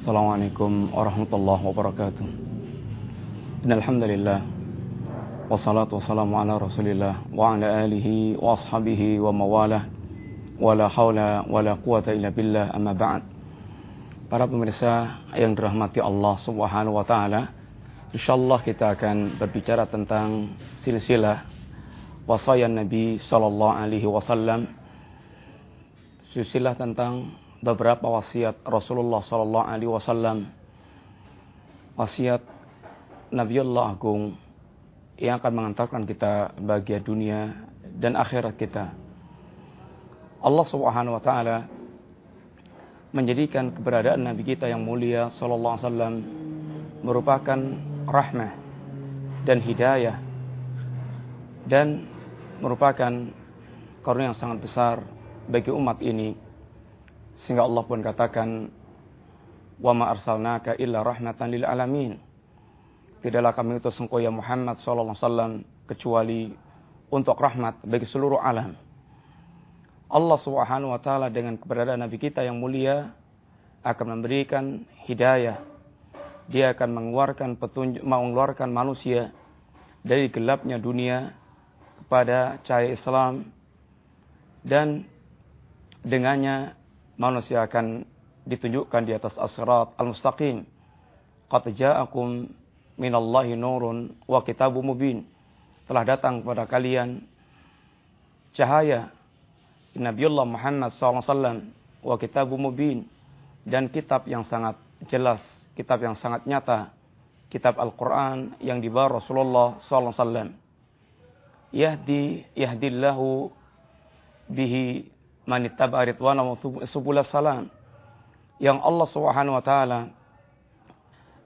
Assalamualaikum warahmatullahi wabarakatuh. Innalhamdulillah wassalatu wassalamu ala Rasulillah wa ala alihi wa ashabihi wa mawalah wa la haula wa la quwata illa billah amma ba'd. Para pemirsa yang dirahmati Allah Subhanahu wa taala, insyaallah kita akan berbicara tentang silsilah wasaya Nabi sallallahu alaihi wasallam. Silsilah tentang beberapa wasiat Rasulullah Sallallahu Alaihi Wasallam, wasiat Nabiullah Agung yang akan mengantarkan kita bahagia dunia dan akhirat kita. Allah Subhanahu Wa Taala menjadikan keberadaan Nabi kita yang mulia Sallallahu Alaihi Wasallam merupakan rahmah dan hidayah dan merupakan karunia yang sangat besar bagi umat ini sehingga Allah pun katakan, "Wa ma arsalnaka illa rahmatan lil alamin." Tidaklah kami utus engkau ya Muhammad sallallahu alaihi wasallam kecuali untuk rahmat bagi seluruh alam. Allah Subhanahu wa taala dengan keberadaan nabi kita yang mulia akan memberikan hidayah. Dia akan mengeluarkan petunjuk mengeluarkan manusia dari gelapnya dunia kepada cahaya Islam dan dengannya manusia akan ditunjukkan di atas asrat al-mustaqim. Qad ja'akum minallahi nurun wa kitabun mubin. Telah datang kepada kalian cahaya Nabiullah Muhammad SAW wa kitabun mubin dan kitab yang sangat jelas, kitab yang sangat nyata, kitab Al-Quran yang dibawa Rasulullah SAW. Yahdi yahdillahu bihi man ittaba ridwana wa subul salam. Yang Allah Subhanahu wa taala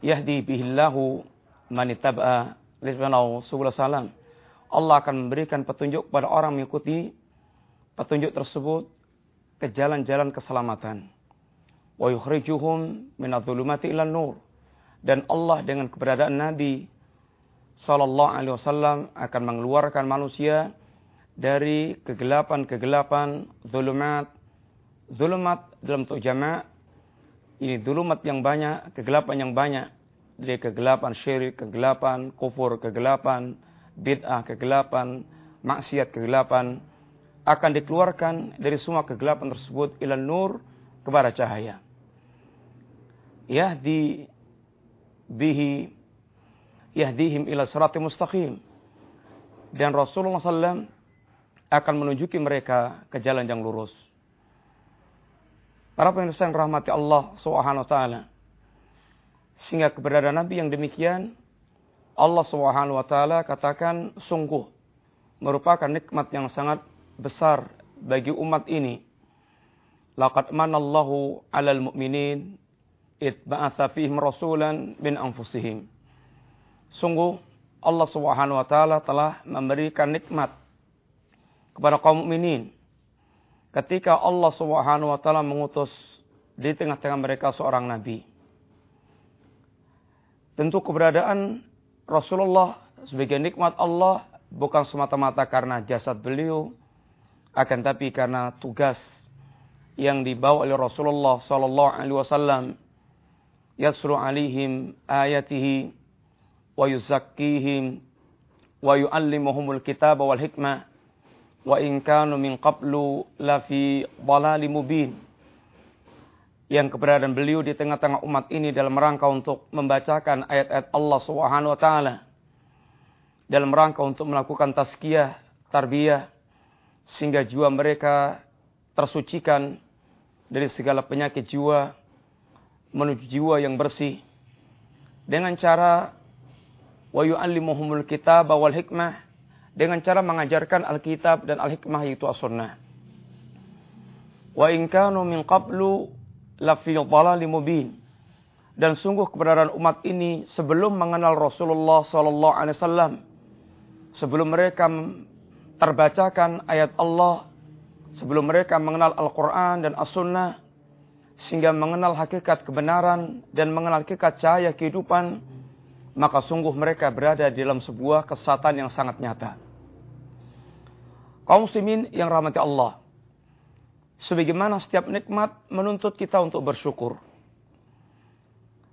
yahdi bihillahu man ittaba ridwana wa subul salam. Allah akan memberikan petunjuk pada orang mengikuti petunjuk tersebut ke jalan-jalan keselamatan. Wa yukhrijuhum minadh-dhulumati ilan nur. Dan Allah dengan keberadaan Nabi sallallahu alaihi wasallam akan mengeluarkan manusia dari kegelapan-kegelapan zulumat. Zulumat dalam jama' ini zulumat yang banyak kegelapan yang banyak. Dari kegelapan syirik kegelapan kufur kegelapan bid'ah kegelapan maksiat kegelapan akan dikeluarkan dari semua kegelapan tersebut ila nur kepada cahaya. Yahdi bihi yahdihim ila sirati mustaqim. Dan Rasulullah SAW akan menunjuki mereka ke jalan yang lurus. Para pemirsa yang rahmati Allah Subhanahu taala. Sehingga keberadaan Nabi yang demikian Allah Subhanahu wa taala katakan sungguh merupakan nikmat yang sangat besar bagi umat ini. Laqad manallahu 'alal mu'minin id ba'atsa fihim rasulan min anfusihim. Sungguh Allah Subhanahu wa taala telah memberikan nikmat kepada kaum mukminin. Ketika Allah Subhanahu wa taala mengutus di tengah-tengah mereka seorang nabi. Tentu keberadaan Rasulullah sebagai nikmat Allah bukan semata-mata karena jasad beliau akan tapi karena tugas yang dibawa oleh Rasulullah sallallahu alaihi wasallam. Yasru alaihim ayatihi wa yuzakkihim wa yuallimuhumul kitab wal hikmah wa in kanu min qablu la fi mubin. Yang keberadaan beliau di tengah-tengah umat ini dalam rangka untuk membacakan ayat-ayat Allah Subhanahu wa taala. Dalam rangka untuk melakukan tazkiyah, tarbiyah sehingga jiwa mereka tersucikan dari segala penyakit jiwa menuju jiwa yang bersih. Dengan cara wa yu'allimuhumul kitab wal hikmah dengan cara mengajarkan Alkitab dan Al-Hikmah yaitu As-Sunnah. Wa in kanu min qablu. Dan sungguh keberadaan umat ini sebelum mengenal Rasulullah sallallahu alaihi wasallam, sebelum mereka terbacakan ayat Allah, sebelum mereka mengenal Al-Qur'an dan As-Sunnah, sehingga mengenal hakikat kebenaran dan mengenal hakikat cahaya kehidupan, maka sungguh mereka berada di dalam sebuah kesatan yang sangat nyata. Kaum muslimin yang rahmati Allah. Sebagaimana setiap nikmat menuntut kita untuk bersyukur.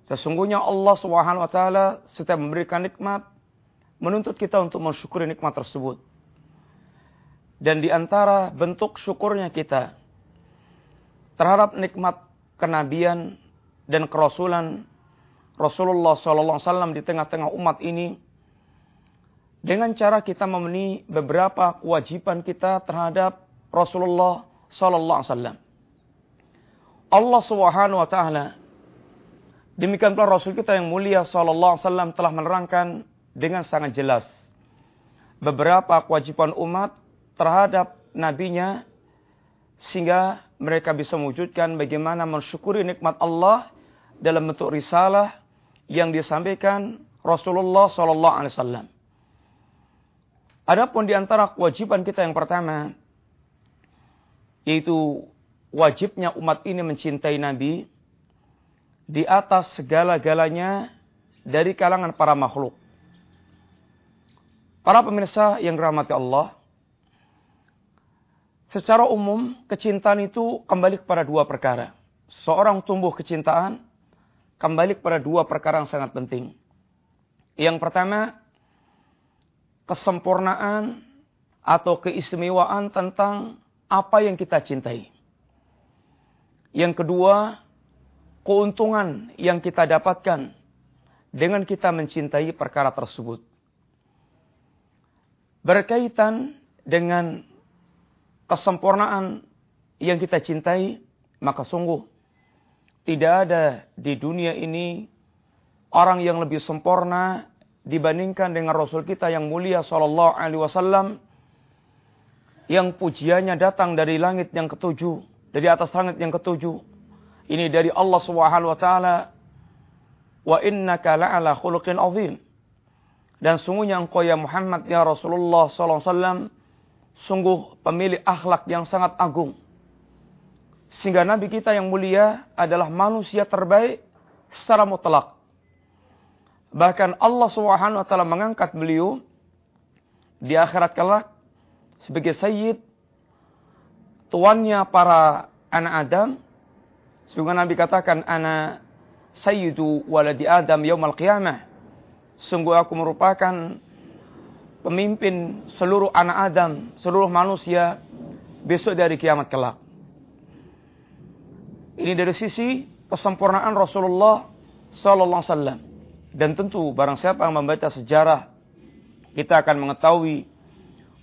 Sesungguhnya Allah Subhanahu wa taala setiap memberikan nikmat menuntut kita untuk mensyukuri nikmat tersebut. Dan di antara bentuk syukurnya kita terhadap nikmat kenabian dan kerasulan Rasulullah wasallam di tengah-tengah umat ini dengan cara kita memenuhi beberapa kewajiban kita terhadap Rasulullah sallallahu alaihi wasallam. Allah Subhanahu wa taala demikian pula Rasul kita yang mulia sallallahu alaihi wasallam telah menerangkan dengan sangat jelas beberapa kewajiban umat terhadap nabinya sehingga mereka bisa mewujudkan bagaimana mensyukuri nikmat Allah dalam bentuk risalah yang disampaikan Rasulullah sallallahu alaihi wasallam. Adapun di antara kewajiban kita yang pertama yaitu wajibnya umat ini mencintai Nabi di atas segala-galanya dari kalangan para makhluk. Para pemirsa yang dirahmati Allah, secara umum kecintaan itu kembali kepada dua perkara. Seorang tumbuh kecintaan kembali kepada dua perkara yang sangat penting. Yang pertama, kesempurnaan atau keistimewaan tentang apa yang kita cintai. Yang kedua, keuntungan yang kita dapatkan dengan kita mencintai perkara tersebut. Berkaitan dengan kesempurnaan yang kita cintai, maka sungguh tidak ada di dunia ini orang yang lebih sempurna dibandingkan dengan Rasul kita yang mulia Sallallahu Alaihi Wasallam yang pujiannya datang dari langit yang ketujuh, dari atas langit yang ketujuh. Ini dari Allah Subhanahu wa taala. Wa innaka la'ala khuluqin azim. Dan sungguhnya engkau ya Muhammad ya Rasulullah sallallahu alaihi wasallam sungguh pemilik akhlak yang sangat agung. Sehingga Nabi kita yang mulia adalah manusia terbaik secara mutlak. Bahkan Allah Subhanahu wa taala mengangkat beliau di akhirat kelak sebagai sayyid tuannya para anak Adam. Sungguh Nabi katakan ana sayyidu waladi Adam yaumal qiyamah. Sungguh aku merupakan pemimpin seluruh anak Adam, seluruh manusia besok dari kiamat kelak. Ini dari sisi kesempurnaan Rasulullah sallallahu alaihi wasallam. Dan tentu barang siapa yang membaca sejarah, kita akan mengetahui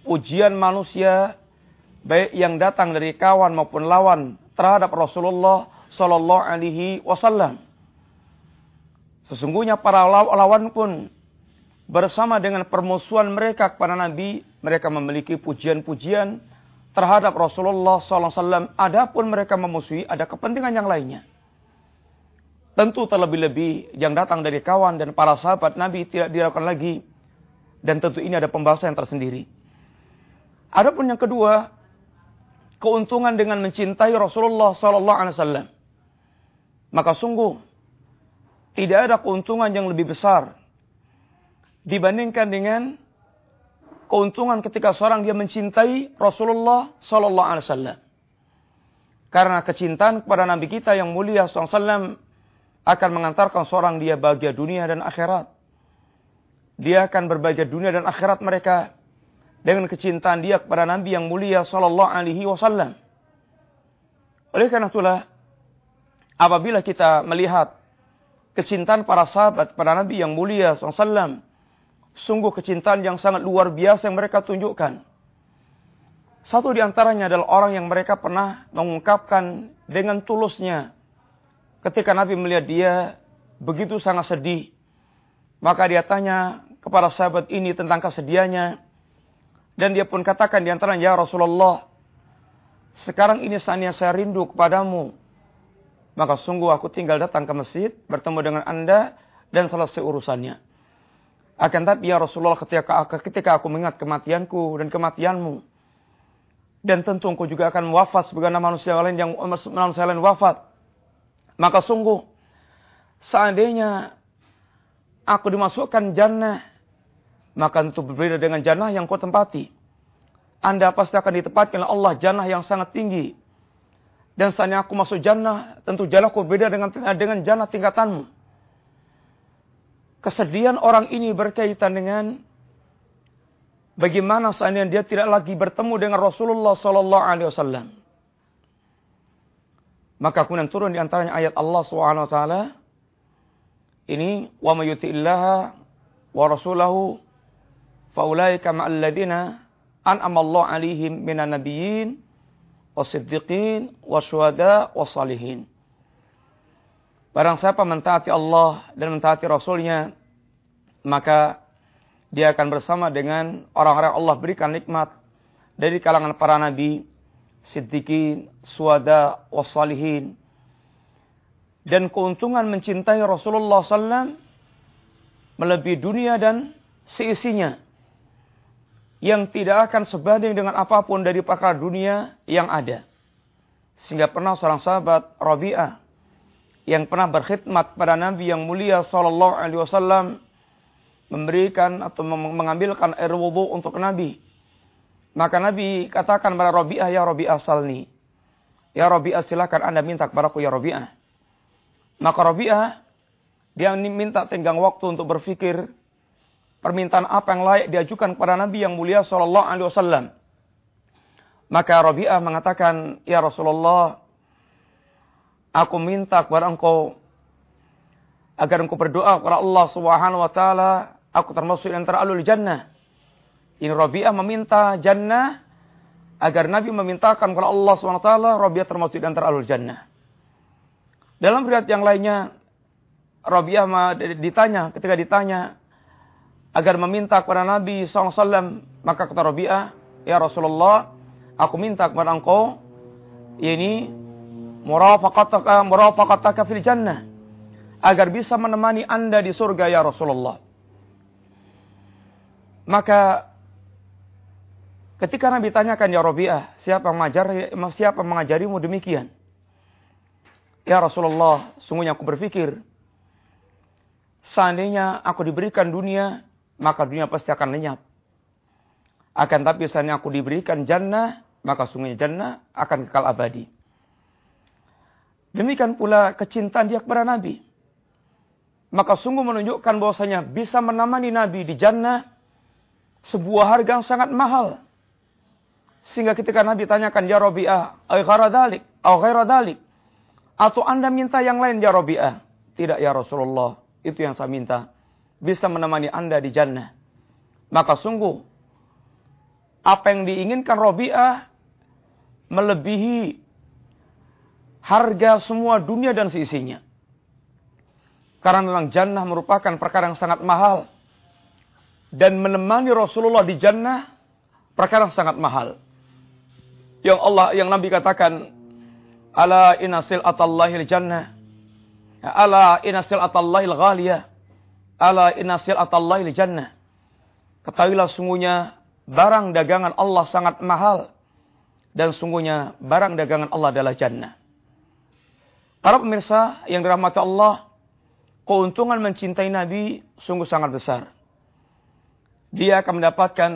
ujian manusia baik yang datang dari kawan maupun lawan terhadap Rasulullah Sallallahu Alaihi Wasallam. Sesungguhnya para lawan pun bersama dengan permusuhan mereka kepada Nabi, mereka memiliki pujian-pujian terhadap Rasulullah Wasallam. Adapun mereka memusuhi, ada kepentingan yang lainnya. Tentu terlebih-lebih yang datang dari kawan dan para sahabat Nabi tidak dilakukan lagi. Dan tentu ini ada pembahasan yang tersendiri. Adapun yang kedua, keuntungan dengan mencintai Rasulullah Sallallahu Alaihi Wasallam. Maka sungguh tidak ada keuntungan yang lebih besar dibandingkan dengan keuntungan ketika seorang dia mencintai Rasulullah Sallallahu Alaihi Wasallam. Karena kecintaan kepada Nabi kita yang mulia SAW akan mengantarkan seorang dia bahagia dunia dan akhirat. Dia akan berbahagia dunia dan akhirat mereka dengan kecintaan dia kepada Nabi yang mulia sallallahu alaihi wasallam. Oleh karena itulah apabila kita melihat kecintaan para sahabat kepada Nabi yang mulia SAW, sungguh kecintaan yang sangat luar biasa yang mereka tunjukkan. Satu di antaranya adalah orang yang mereka pernah mengungkapkan dengan tulusnya Ketika Nabi melihat dia begitu sangat sedih, maka dia tanya kepada sahabat ini tentang kesedihannya. Dan dia pun katakan di antaranya, Ya Rasulullah, sekarang ini saatnya saya rindu kepadamu. Maka sungguh aku tinggal datang ke masjid, bertemu dengan anda, dan selesai urusannya. Akan tapi ya Rasulullah ketika, ketika aku mengingat kematianku dan kematianmu, dan tentu engkau juga akan wafat sebagaimana manusia lain yang manusia lain wafat. Maka sungguh, seandainya aku dimasukkan jannah, maka tentu berbeda dengan jannah yang kau tempati. Anda pasti akan ditempatkan oleh Allah jannah yang sangat tinggi. Dan seandainya aku masuk jannah, tentu jannahku berbeda dengan dengan jannah tingkatanmu. kesedihan orang ini berkaitan dengan bagaimana seandainya dia tidak lagi bertemu dengan Rasulullah sallallahu alaihi wasallam. Maka kemudian turun di antaranya ayat Allah Subhanahu wa taala ini wa may yuti'illaha wa rasulahu faulaika ma'al ladzina an'ama Allah 'alaihim minan nabiyyin wasiddiqin wasyuhada wasalihin. Barang siapa mentaati Allah dan mentaati Rasulnya, maka dia akan bersama dengan orang-orang Allah berikan nikmat dari kalangan para nabi, siddiqin, suada, wasalihin. Dan keuntungan mencintai Rasulullah SAW melebihi dunia dan seisinya. Yang tidak akan sebanding dengan apa pun dari pakar dunia yang ada. Sehingga pernah seorang sahabat Rabi'ah yang pernah berkhidmat pada Nabi yang mulia Sallallahu Alaihi Wasallam memberikan atau mengambilkan air wudhu untuk Nabi. Maka Nabi katakan kepada Rabi'ah, ya Rabi'ah salni. Ya Rabi'ah silakan anda minta kepadaku ya Rabi'ah. Maka Rabi'ah, dia minta tenggang waktu untuk berpikir permintaan apa yang layak diajukan kepada Nabi yang mulia Wasallam. Maka Rabi'ah mengatakan, ya Rasulullah, Aku minta kepada engkau agar engkau berdoa kepada Allah Subhanahu wa taala, aku termasuk yang teralul jannah. Ini Rabi'ah meminta jannah agar Nabi memintakan kepada Allah taala Rabi'ah termasuk yang teralul jannah. Dalam riwayat yang lainnya Rabi'ah ditanya ketika ditanya agar meminta kepada Nabi SAW maka kata Rabi'ah ya Rasulullah aku minta kepada engkau ini murafaqataka murafaqataka fil jannah agar bisa menemani Anda di surga ya Rasulullah. Maka ketika Nabi tanyakan ya Rabi'ah, siapa mengajar siapa mengajarimu demikian? Ya Rasulullah, sungguhnya aku berpikir seandainya aku diberikan dunia, maka dunia pasti akan lenyap. Akan tapi seandainya aku diberikan jannah, maka sungguhnya jannah akan kekal abadi. Demikian pula kecintaan dia kepada Nabi. Maka sungguh menunjukkan bahwasanya bisa menemani Nabi di jannah sebuah harga yang sangat mahal. Sehingga ketika Nabi tanyakan, Ya Rabi'ah, ay dalik, au dalik. Atau anda minta yang lain, Ya Rabi'ah. Tidak ya Rasulullah, itu yang saya minta. Bisa menemani anda di jannah. Maka sungguh, apa yang diinginkan Rabi'ah melebihi harga semua dunia dan seisinya. Karena memang jannah merupakan perkara yang sangat mahal. Dan menemani Rasulullah di jannah perkara yang sangat mahal. Yang Allah, yang Nabi katakan, Ala inasil atallahil jannah. Ala inasil atallahil ghaliyah. Ala inasil atallahil jannah. Ketahuilah sungguhnya barang dagangan Allah sangat mahal. Dan sungguhnya barang dagangan Allah adalah jannah. Para pemirsa yang dirahmati Allah, keuntungan mencintai Nabi sungguh sangat besar. Dia akan mendapatkan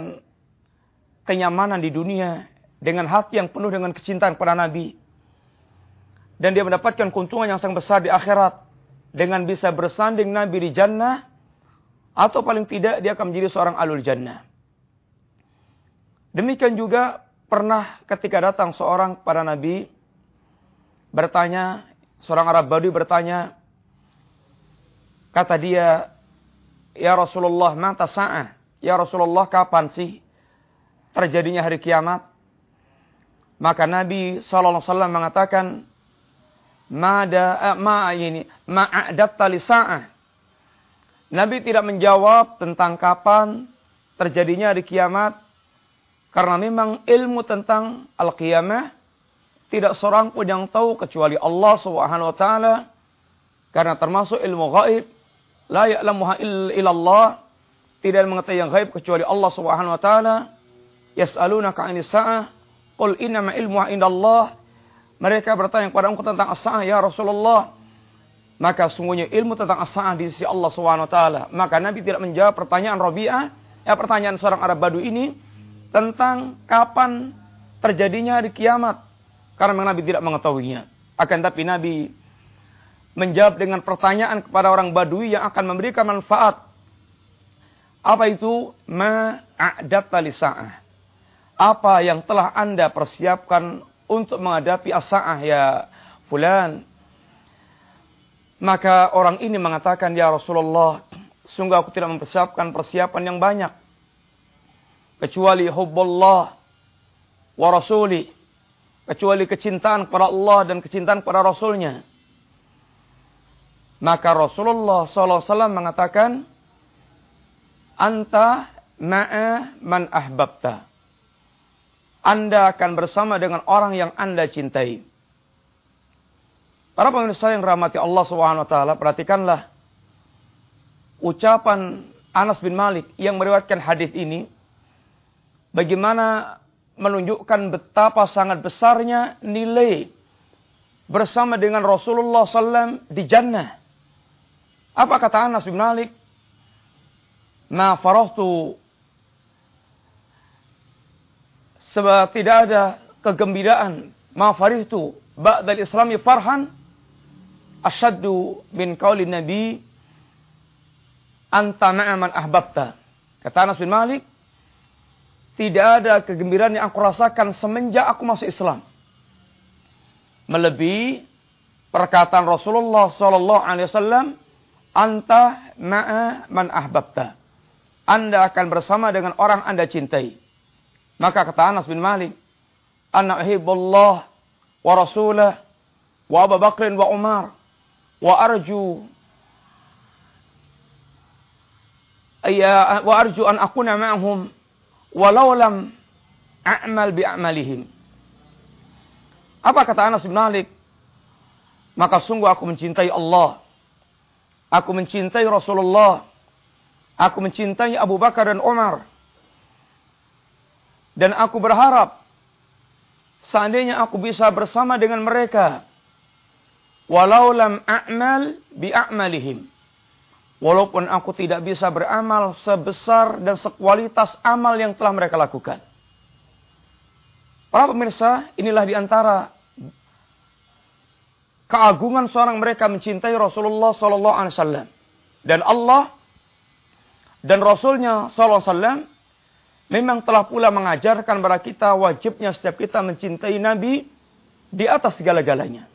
kenyamanan di dunia dengan hati yang penuh dengan kecintaan kepada Nabi. Dan dia mendapatkan keuntungan yang sangat besar di akhirat dengan bisa bersanding Nabi di jannah atau paling tidak dia akan menjadi seorang alul jannah. Demikian juga pernah ketika datang seorang pada Nabi bertanya, seorang Arab Badui bertanya, kata dia, Ya Rasulullah, mata sa'ah? Ya Rasulullah, kapan sih terjadinya hari kiamat? Maka Nabi SAW mengatakan, Mada, eh, ma ini, ma'adatta li sa'ah. Nabi tidak menjawab tentang kapan terjadinya hari kiamat. Karena memang ilmu tentang al-qiyamah tidak seorang pun yang tahu kecuali Allah Subhanahu wa taala. Karena termasuk ilmu gaib, la ya'lamuha illallah. Tidak mengetahui yang gaib kecuali Allah Subhanahu wa taala. Yas'alunaka 'anis sa'ah, qul innama ilmuha indallah. Mereka bertanya kepada engkau tentang as-sa'ah ya Rasulullah. Maka sungguhnya ilmu tentang as-sa'ah di sisi Allah Subhanahu taala. Maka Nabi tidak menjawab pertanyaan Rabi'ah, ya pertanyaan seorang Arab Badu ini tentang kapan terjadinya hari kiamat. Karena Nabi tidak mengetahuinya. Akan tapi Nabi menjawab dengan pertanyaan kepada orang Badui yang akan memberikan manfaat. Apa itu ma'adatta lisa'ah? Apa yang telah Anda persiapkan untuk menghadapi as-sa'ah ya fulan? Maka orang ini mengatakan, Ya Rasulullah, sungguh aku tidak mempersiapkan persiapan yang banyak. Kecuali hubbullah wa rasuli. Kecuali kecintaan kepada Allah dan kecintaan kepada Rasulnya. Maka Rasulullah SAW mengatakan, Anta ma'a man ahbabta. Anda akan bersama dengan orang yang Anda cintai. Para pemirsa yang rahmati Allah Subhanahu wa taala, perhatikanlah ucapan Anas bin Malik yang meriwayatkan hadis ini bagaimana menunjukkan betapa sangat besarnya nilai bersama dengan Rasulullah SAW di jannah. Apa kata Anas bin Malik? Ma farahtu sebab tidak ada kegembiraan ma farihtu ba'dal islami farhan asyaddu min qauli nabi anta ma'aman ahbabta. Kata Anas bin Malik, tidak ada kegembiraan yang aku rasakan semenjak aku masuk Islam. Melebihi perkataan Rasulullah sallallahu alaihi wasallam, "Anta ma'a man ahbabta." Anda akan bersama dengan orang Anda cintai. Maka kata Anas bin Malik, "Ana uhibbullah wa rasulah wa Abu Bakr wa Umar wa arju wa arju an akuna ma'hum walau lam a'mal bi'amalihim. Apa kata Anas bin Malik? Maka sungguh aku mencintai Allah. Aku mencintai Rasulullah. Aku mencintai Abu Bakar dan Umar. Dan aku berharap seandainya aku bisa bersama dengan mereka. Walau lam a'mal bi'amalihim. Walaupun aku tidak bisa beramal sebesar dan sekualitas amal yang telah mereka lakukan. Para pemirsa, inilah di antara keagungan seorang mereka mencintai Rasulullah Sallallahu Alaihi Wasallam dan Allah dan Rasulnya Sallallahu Alaihi Wasallam memang telah pula mengajarkan kepada kita wajibnya setiap kita mencintai Nabi di atas segala-galanya.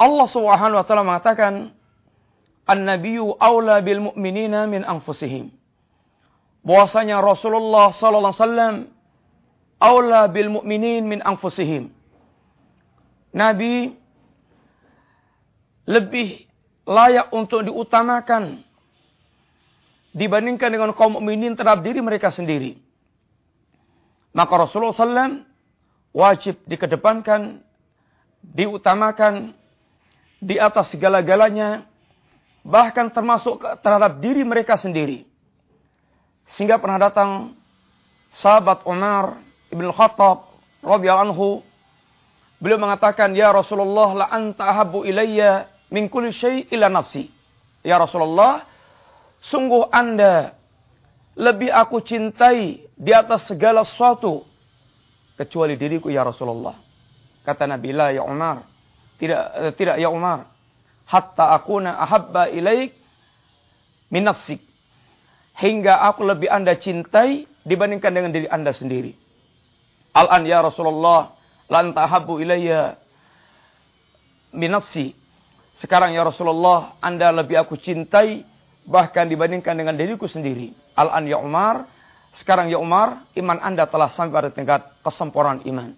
Allah Subhanahu wa taala mengatakan an-nabiyyu aula bil mu'minina min anfusihim. Bahwasanya Rasulullah sallallahu alaihi wasallam aula bil mu'minin min anfusihim. Nabi lebih layak untuk diutamakan dibandingkan dengan kaum mukminin terhadap diri mereka sendiri. Maka Rasulullah SAW wajib dikedepankan, diutamakan di atas segala-galanya bahkan termasuk terhadap diri mereka sendiri. Sehingga pernah datang sahabat Umar ibn Khattab radhiyallahu anhu beliau mengatakan ya Rasulullah la anta ahabbu ilayya min kulli syai' illa nafsi. Ya Rasulullah, sungguh Anda lebih aku cintai di atas segala sesuatu kecuali diriku ya Rasulullah. Kata Nabi la ya Umar, tidak tidak ya Umar, hatta akuna ahabba ilaik min nafsik. Hingga aku lebih anda cintai dibandingkan dengan diri anda sendiri. Al-an ya Rasulullah, lan tahabbu ilayya min nafsi. Sekarang ya Rasulullah, anda lebih aku cintai bahkan dibandingkan dengan diriku sendiri. Al-an ya Umar, sekarang ya Umar, iman anda telah sampai pada tingkat kesempurnaan iman.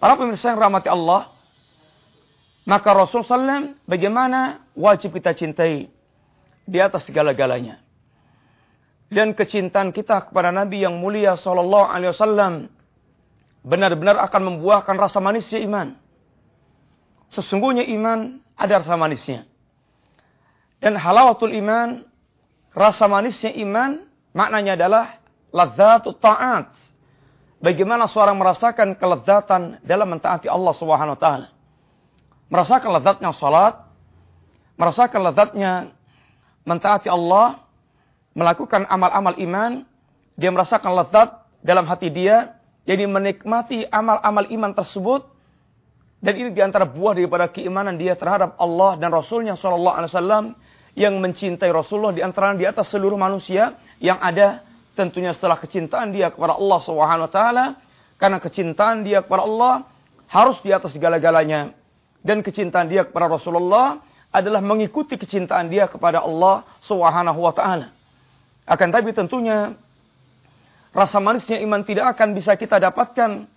Para pemirsa yang rahmati Allah, maka Rasul SAW bagaimana wajib kita cintai di atas segala-galanya. Dan kecintaan kita kepada Nabi yang mulia Sallallahu Alaihi Wasallam benar-benar akan membuahkan rasa manisnya iman. Sesungguhnya iman ada rasa manisnya. Dan halawatul iman, rasa manisnya iman, maknanya adalah ladzatut ta'at. Bagaimana seorang merasakan kelezatan dalam mentaati Allah Subhanahu wa taala merasakan lezatnya salat, merasakan lezatnya mentaati Allah, melakukan amal-amal iman, dia merasakan lezat dalam hati dia, jadi menikmati amal-amal iman tersebut Dan ini di antara buah daripada keimanan dia terhadap Allah dan Rasulnya Sallallahu Alaihi Wasallam yang mencintai Rasulullah di antara di atas seluruh manusia yang ada tentunya setelah kecintaan dia kepada Allah Subhanahu wa taala karena kecintaan dia kepada Allah harus di atas segala-galanya dan kecintaan dia kepada Rasulullah adalah mengikuti kecintaan dia kepada Allah Subhanahu wa taala. Akan tapi tentunya rasa manisnya iman tidak akan bisa kita dapatkan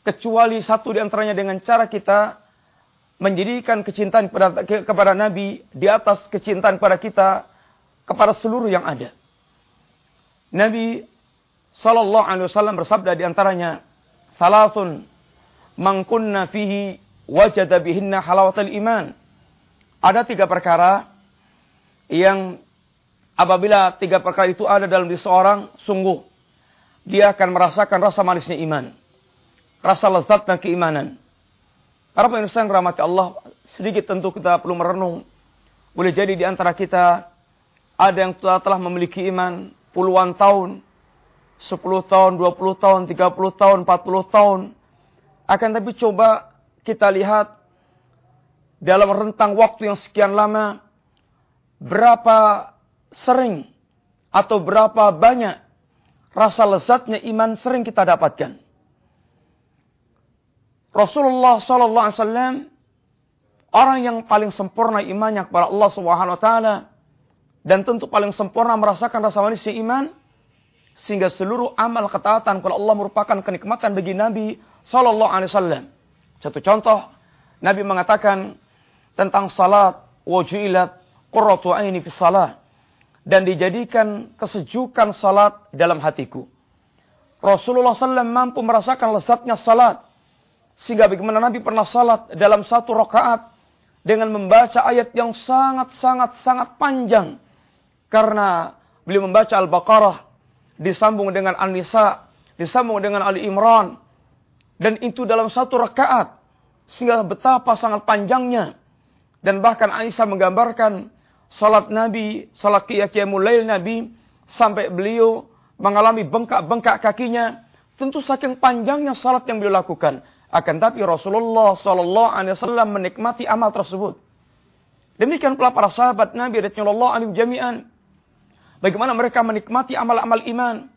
kecuali satu di antaranya dengan cara kita menjadikan kecintaan kepada, kepada Nabi di atas kecintaan kepada kita kepada seluruh yang ada. Nabi Sallallahu Alaihi Wasallam bersabda di antaranya, Salasun mangkunna fihi wajada bihinna halawatul iman. Ada tiga perkara yang apabila tiga perkara itu ada dalam diri seorang, sungguh dia akan merasakan rasa manisnya iman rasa lezatnya keimanan. Para pemirsa yang rahmati Allah, sedikit tentu kita perlu merenung. Boleh jadi di antara kita ada yang telah memiliki iman puluhan tahun, 10 tahun, 20 tahun, 30 tahun, 40 tahun. Akan tapi coba kita lihat dalam rentang waktu yang sekian lama, berapa sering atau berapa banyak rasa lezatnya iman sering kita dapatkan. Rasulullah sallallahu alaihi wasallam orang yang paling sempurna imannya kepada Allah Subhanahu wa taala dan tentu paling sempurna merasakan rasa manis iman sehingga seluruh amal ketaatan kepada Allah merupakan kenikmatan bagi Nabi sallallahu alaihi wasallam. Satu contoh, Nabi mengatakan tentang salat wajilat qurratu aini fi dan dijadikan kesejukan salat dalam hatiku. Rasulullah SAW mampu merasakan lezatnya salat sehingga bagaimana Nabi pernah salat dalam satu rakaat dengan membaca ayat yang sangat-sangat-sangat panjang. Karena beliau membaca Al-Baqarah disambung dengan An-Nisa, disambung dengan Ali Imran. Dan itu dalam satu rakaat. Sehingga betapa sangat panjangnya. Dan bahkan Aisyah menggambarkan salat Nabi, salat qiyamul lail Nabi sampai beliau mengalami bengkak-bengkak kakinya. Tentu saking panjangnya salat yang beliau lakukan. Akan tapi Rasulullah Shallallahu Alaihi Wasallam menikmati amal tersebut. Demikian pula para sahabat Nabi Rasulullah Alaihi jami'an. Bagaimana mereka menikmati amal-amal iman,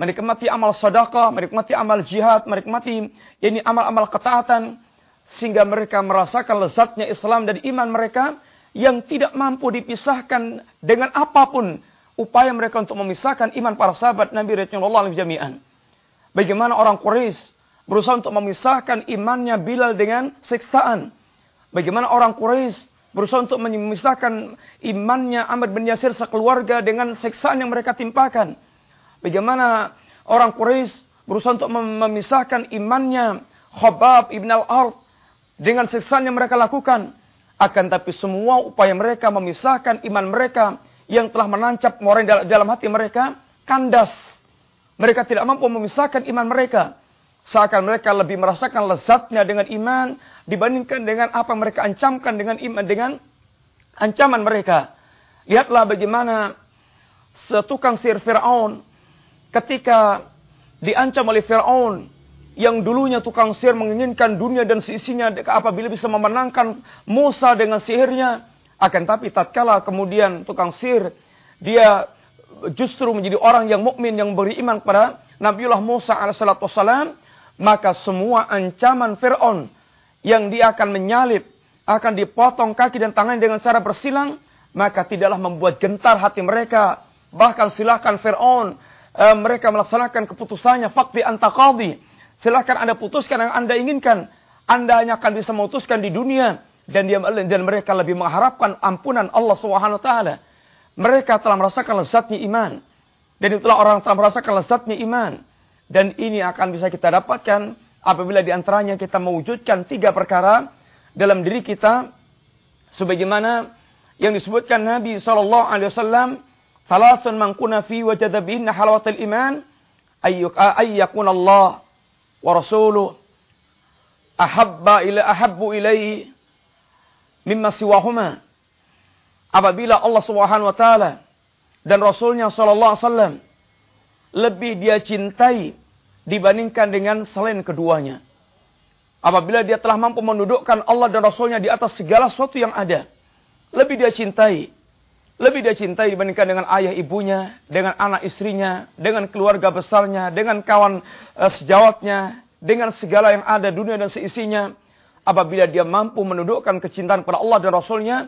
menikmati amal sedekah, menikmati amal jihad, menikmati ini amal-amal ketaatan sehingga mereka merasakan lezatnya Islam dan iman mereka yang tidak mampu dipisahkan dengan apa pun upaya mereka untuk memisahkan iman para sahabat Nabi Rasulullah Alaihi jami'an. Bagaimana orang Quraisy berusaha untuk memisahkan imannya Bilal dengan siksaan. Bagaimana orang Quraisy berusaha untuk memisahkan imannya Ahmad bin Yasir sekeluarga dengan siksaan yang mereka timpakan. Bagaimana orang Quraisy berusaha untuk memisahkan imannya Khabab ibn al-Ard dengan siksaan yang mereka lakukan. Akan tapi semua upaya mereka memisahkan iman mereka yang telah menancap orang dalam hati mereka kandas. Mereka tidak mampu memisahkan iman mereka. Seakan mereka lebih merasakan lezatnya dengan iman dibandingkan dengan apa mereka ancamkan dengan iman dengan ancaman mereka. Lihatlah bagaimana setukang sihir Fir'aun ketika diancam oleh Fir'aun yang dulunya tukang sihir menginginkan dunia dan seisinya apabila bisa memenangkan Musa dengan sihirnya akan tapi tatkala kemudian tukang sihir dia justru menjadi orang yang mukmin yang beriman kepada Nabiullah Musa alaihissalam maka semua ancaman Fir'aun yang dia akan menyalip, akan dipotong kaki dan tangan dengan cara bersilang, maka tidaklah membuat gentar hati mereka. Bahkan silahkan Fir'aun, e, mereka melaksanakan keputusannya, fakti antakadi. Silahkan Anda putuskan yang Anda inginkan. Anda hanya akan bisa memutuskan di dunia. Dan, dia, dan mereka lebih mengharapkan ampunan Allah SWT. Mereka telah merasakan lezatnya iman. Dan itulah orang telah merasakan lezatnya iman. Dan ini akan bisa kita dapatkan apabila di antaranya kita mewujudkan tiga perkara dalam diri kita. Sebagaimana yang disebutkan Nabi. Thalathun man kuna fi wajada bihinna halawatul iman. Ayyakun Allah wa rasuluh. Ahabba ila ahabbu ilaihi mimma siwahuma. Apabila Allah Subhanahu wa taala dan Rasulnya sallallahu alaihi wasallam lebih dia cintai dibandingkan dengan selain keduanya. Apabila dia telah mampu mendudukkan Allah dan Rasulnya di atas segala sesuatu yang ada. Lebih dia cintai. Lebih dia cintai dibandingkan dengan ayah ibunya, dengan anak istrinya, dengan keluarga besarnya, dengan kawan uh, sejawatnya, dengan segala yang ada dunia dan seisinya. Apabila dia mampu menundukkan kecintaan kepada Allah dan Rasulnya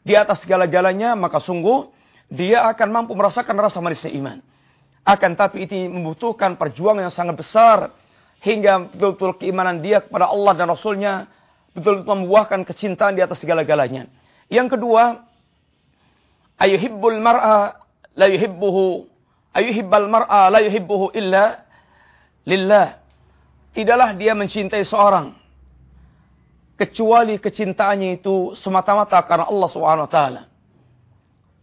di atas segala-galanya, maka sungguh dia akan mampu merasakan rasa manisnya iman. Akan tapi ini membutuhkan perjuangan yang sangat besar hingga betul-betul keimanan dia kepada Allah dan Rasulnya betul-betul membuahkan kecintaan di atas segala-galanya. Yang kedua, ayuhibbul mar'a la yuhibbuhu ayuhibbal mar'a la yuhibbuhu illa lillah. Tidaklah dia mencintai seorang kecuali kecintaannya itu semata-mata karena Allah taala.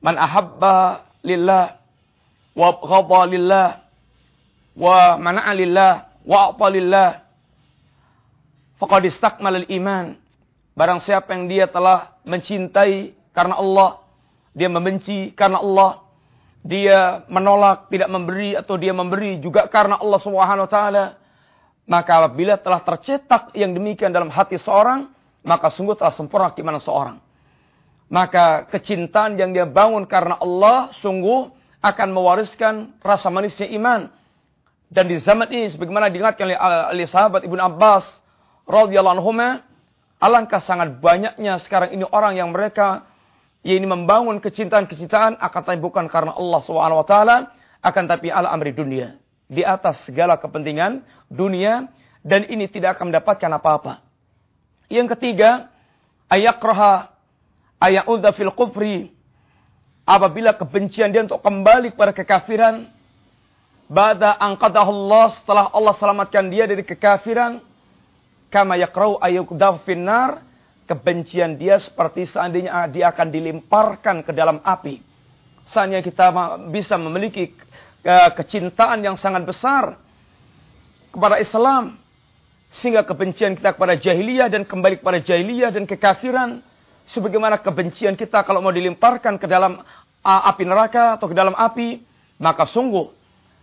Man ahabba lillah lillah. Wa mana'a lillah. Wa a'talillah faqad istakmal iman barang siapa yang dia telah mencintai karena Allah dia membenci karena Allah dia menolak tidak memberi atau dia memberi juga karena Allah Subhanahu wa taala maka apabila telah tercetak yang demikian dalam hati seorang maka sungguh telah sempurna keimanan seorang. Maka kecintaan yang dia bangun karena Allah sungguh akan mewariskan rasa manisnya iman dan di zaman ini sebagaimana diingatkan oleh, oleh sahabat Ibnu Abbas radhiyallahu anhu, alangkah sangat banyaknya sekarang ini orang yang mereka ya ini membangun kecintaan-kecintaan akan tapi bukan karena Allah taala, akan tapi ala amri dunia. Di atas segala kepentingan dunia dan ini tidak akan mendapatkan apa-apa. Yang ketiga, ayakraha ayauda fil kufri apabila kebencian dia untuk kembali kepada kekafiran Bada Allah setelah Allah selamatkan dia dari kekafiran. Kama yakrau ayukdahu finnar. Kebencian dia seperti seandainya dia akan dilemparkan ke dalam api. Seandainya kita bisa memiliki kecintaan yang sangat besar kepada Islam. Sehingga kebencian kita kepada jahiliyah dan kembali kepada jahiliyah dan kekafiran. Sebagaimana kebencian kita kalau mau dilemparkan ke dalam api neraka atau ke dalam api. Maka sungguh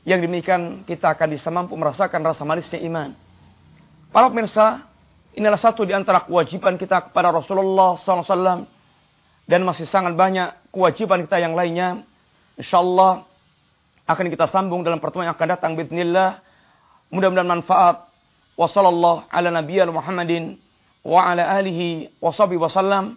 yang demikian kita akan bisa mampu merasakan rasa manisnya iman. Para pemirsa, inilah satu di antara kewajiban kita kepada Rasulullah SAW. Dan masih sangat banyak kewajiban kita yang lainnya. InsyaAllah akan kita sambung dalam pertemuan yang akan datang. Bismillah. Mudah-mudahan manfaat. Ala nabiyya Muhammadin wa ala alihi wa sahbihi wasallam.